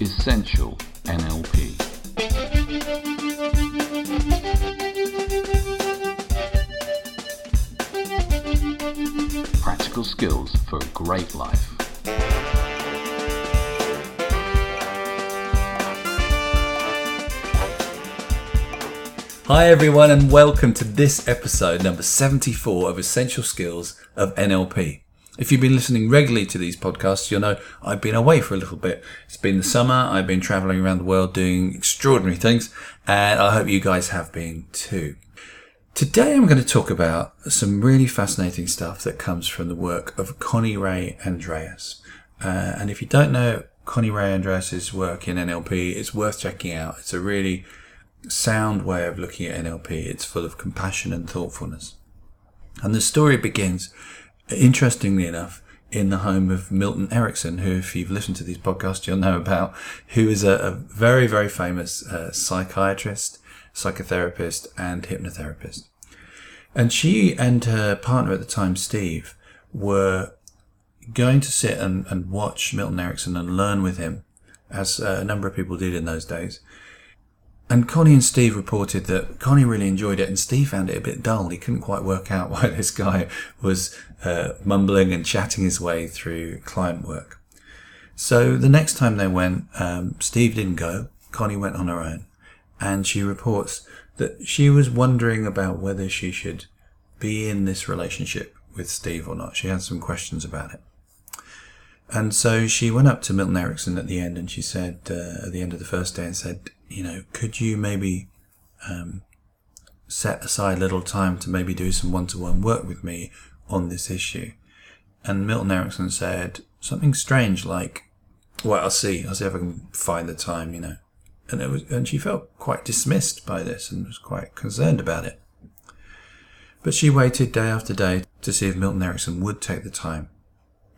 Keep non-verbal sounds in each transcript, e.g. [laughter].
Essential NLP. Practical skills for a great life. Hi, everyone, and welcome to this episode number 74 of Essential Skills of NLP. If you've been listening regularly to these podcasts, you'll know I've been away for a little bit. It's been the summer, I've been traveling around the world doing extraordinary things, and I hope you guys have been too. Today, I'm going to talk about some really fascinating stuff that comes from the work of Connirae Andreas. Uh, and if you don't know Connirae Andreas's work in NLP, it's worth checking out. It's a really sound way of looking at NLP. It's full of compassion and thoughtfulness. And the story begins, interestingly enough, in the home of Milton Erickson, who, if you've listened to these podcasts, you'll know about, who is a, a very, very famous uh, psychiatrist, psychotherapist, and hypnotherapist. And she and her partner at the time, Steve, were going to sit and, and watch Milton Erickson and learn with him, as uh, a number of people did in those days. And Connie and Steve reported that Connie really enjoyed it, and Steve found it a bit dull. He couldn't quite work out [laughs] why this guy was uh, mumbling and chatting his way through client work. So the next time they went, um, Steve didn't go. Connie went on her own, and she reports that she was wondering about whether she should be in this relationship with Steve or not. She had some questions about it. And so she went up to Milton Erickson at the end and she said, uh, at the end of the first day, and said, you know, could you maybe um, set aside a little time to maybe do some one to one work with me on this issue? And Milton Erickson said something strange like, well, I'll see. I'll see if I can find the time, you know. And it was, and she felt quite dismissed by this and was quite concerned about it. But she waited day after day to see if Milton Erickson would take the time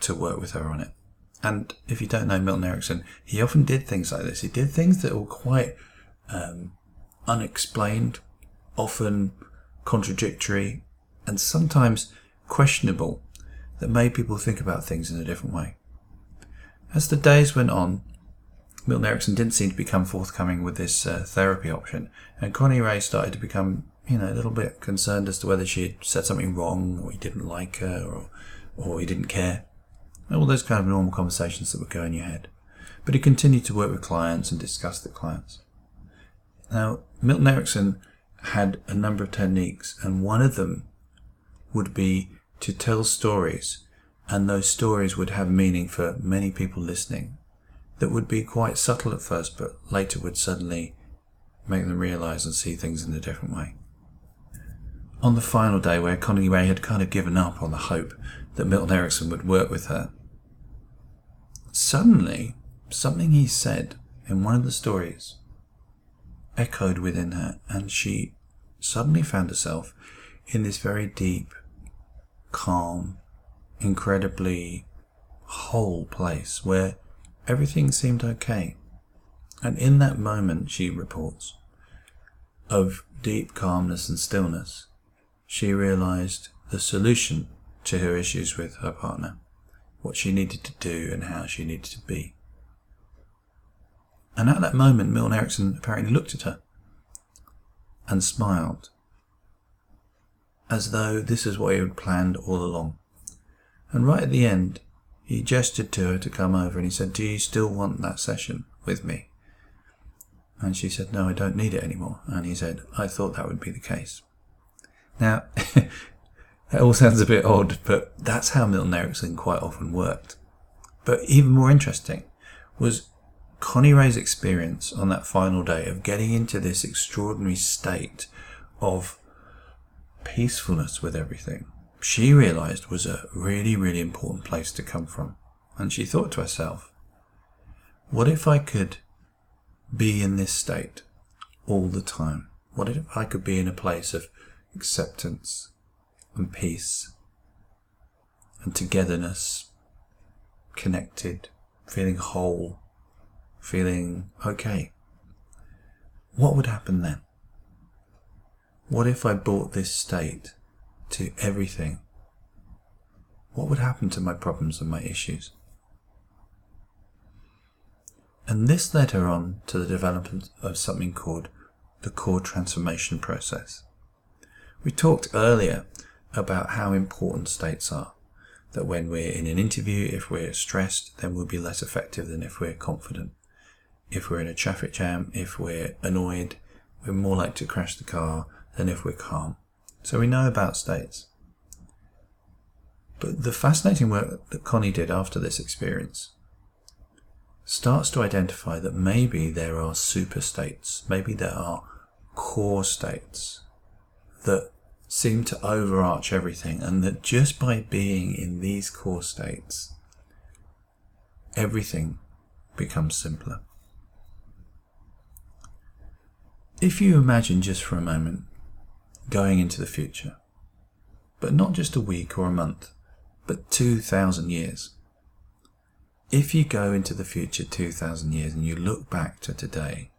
to work with her on it. And if you don't know Milton Erickson, he often did things like this. He did things that were quite um, unexplained, often contradictory, and sometimes questionable, that made people think about things in a different way. As the days went on, Milton Erickson didn't seem to become forthcoming with this uh, therapy option, and Connirae started to become, you know, a little bit concerned as to whether she had said something wrong, or he didn't like her, or, or he didn't care all those kind of normal conversations that would go in your head. But he continued to work with clients and discuss the clients. Now, Milton Erickson had a number of techniques, and one of them would be to tell stories, and those stories would have meaning for many people listening that would be quite subtle at first, but later would suddenly make them realize and see things in a different way. On the final day, where Connirae had kind of given up on the hope that Milton Erickson would work with her, Suddenly, something he said in one of the stories echoed within her, and she suddenly found herself in this very deep, calm, incredibly whole place where everything seemed okay. And in that moment, she reports, of deep calmness and stillness, she realized the solution to her issues with her partner what she needed to do and how she needed to be. And at that moment, Milton Erickson apparently looked at her and smiled, as though this is what he had planned all along. And right at the end, he gestured to her to come over and he said, Do you still want that session with me? And she said, No, I don't need it anymore. And he said, I thought that would be the case. Now, [laughs] It all sounds a bit odd, but that's how Milton Erickson quite often worked. But even more interesting was Connirae's experience on that final day of getting into this extraordinary state of peacefulness with everything. She realized was a really, really important place to come from. And she thought to herself, what if I could be in this state all the time? What if I could be in a place of acceptance, and peace and togetherness, connected, feeling whole, feeling okay. What would happen then? What if I brought this state to everything? What would happen to my problems and my issues? And this led her on to the development of something called the core transformation process. We talked earlier about how important states are. That when we're in an interview, if we're stressed, then we'll be less effective than if we're confident. If we're in a traffic jam, if we're annoyed, we're more likely to crash the car than if we're calm. So we know about states. But the fascinating work that Connie did after this experience starts to identify that maybe there are super states, maybe there are core states that seem to overarch everything, and that just by being in these core states, everything becomes simpler. If you imagine just for a moment going into the future, but not just a week or a month, but 2,000 years. If you go into the future 2,000 years and you look back to today,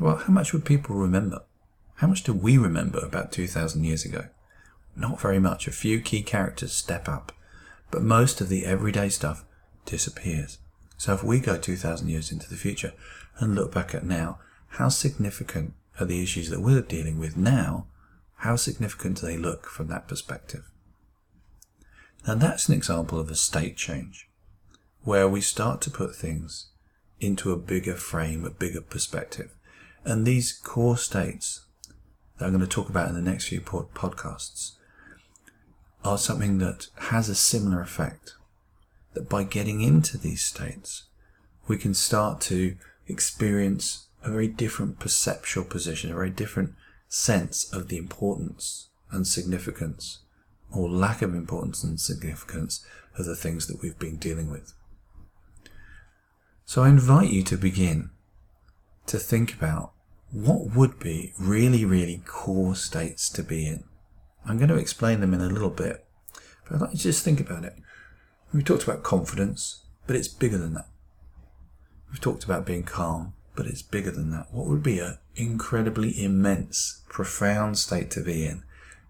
well, how much would people remember? How much do we remember about 2,000 years ago? Not very much. A few key characters step up, but most of the everyday stuff disappears. So if we go 2,000 years into the future and look back at now, how significant are the issues that we're dealing with now? How significant do they look from that perspective? Now that's an example of a state change, where we start to put things into a bigger frame, a bigger perspective. And these core states that I'm going to talk about in the next few podcasts are something that has a similar effect. That by getting into these states, we can start to experience a very different perceptual position, a very different sense of the importance and significance, or lack of importance and significance, of the things that we've been dealing with. So I invite you to begin to think about what would be really, really core states to be in? I'm going to explain them in a little bit, but I'd like you to just think about it. We talked about confidence, but it's bigger than that. We've talked about being calm, but it's bigger than that. What would be an incredibly immense, profound state to be in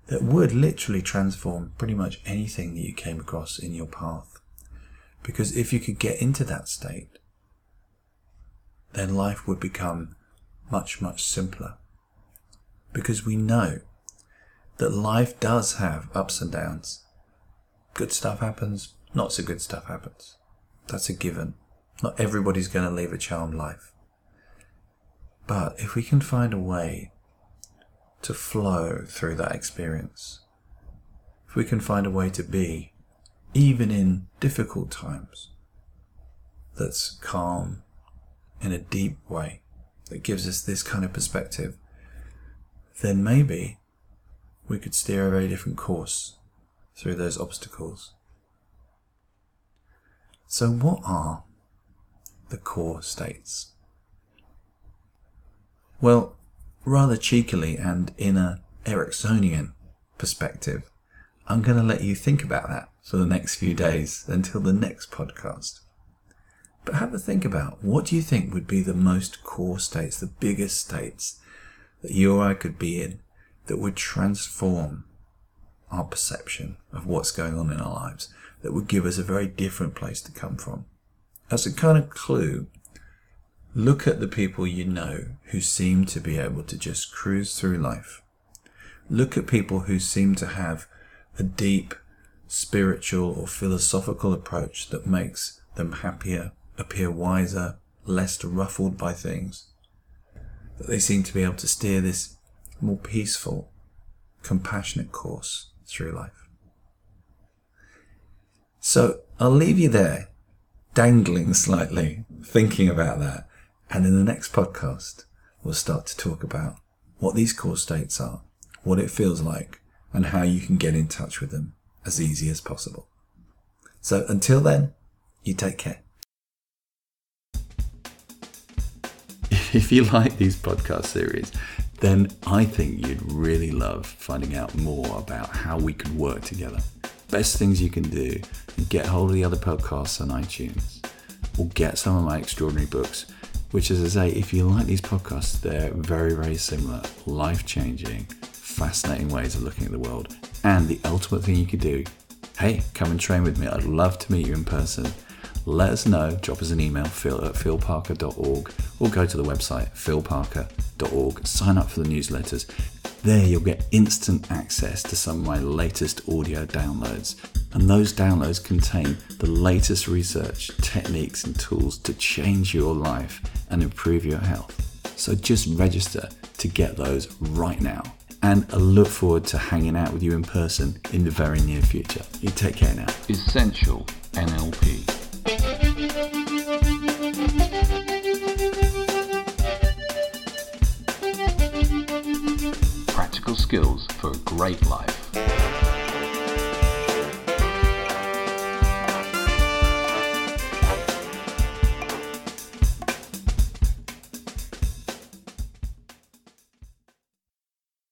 that would literally transform pretty much anything that you came across in your path? Because if you could get into that state, then life would become much, much simpler. Because we know that life does have ups and downs. Good stuff happens, not so good stuff happens. That's a given. Not everybody's going to live a charmed life. But if we can find a way to flow through that experience, if we can find a way to be, even in difficult times, that's calm in a deep way, that gives us this kind of perspective, then maybe we could steer a very different course through those obstacles. So, what are the core states? Well, rather cheekily and in a Ericksonian perspective, I'm going to let you think about that for the next few days until the next podcast. But have a think about what do you think would be the most core states, the biggest states that you or I could be in that would transform our perception of what's going on in our lives, that would give us a very different place to come from. As a kind of clue, look at the people you know who seem to be able to just cruise through life. Look at people who seem to have a deep spiritual or philosophical approach that makes them happier, appear wiser, less ruffled by things. That they seem to be able to steer this more peaceful, compassionate course through life. So I'll leave you there, dangling slightly, thinking about that. And in the next podcast, we'll start to talk about what these core states are, what it feels like, and how you can get in touch with them as easy as possible. So until then, you take care. [laughs] if you like these podcast series, then I think you'd really love finding out more about how we could work together. Best things you can do get hold of the other podcasts on iTunes or get some of my extraordinary books, which, as I say, if you like these podcasts, they're very, very similar, life changing, fascinating ways of looking at the world. And the ultimate thing you could do hey, come and train with me. I'd love to meet you in person let us know. Drop us an email, phil at philparker.org, or go to the website, philparker.org. Sign up for the newsletters. There you'll get instant access to some of my latest audio downloads. And those downloads contain the latest research, techniques, and tools to change your life and improve your health. So just register to get those right now. And I look forward to hanging out with you in person in the very near future. You take care now. Essential NLP. Skills for a great life.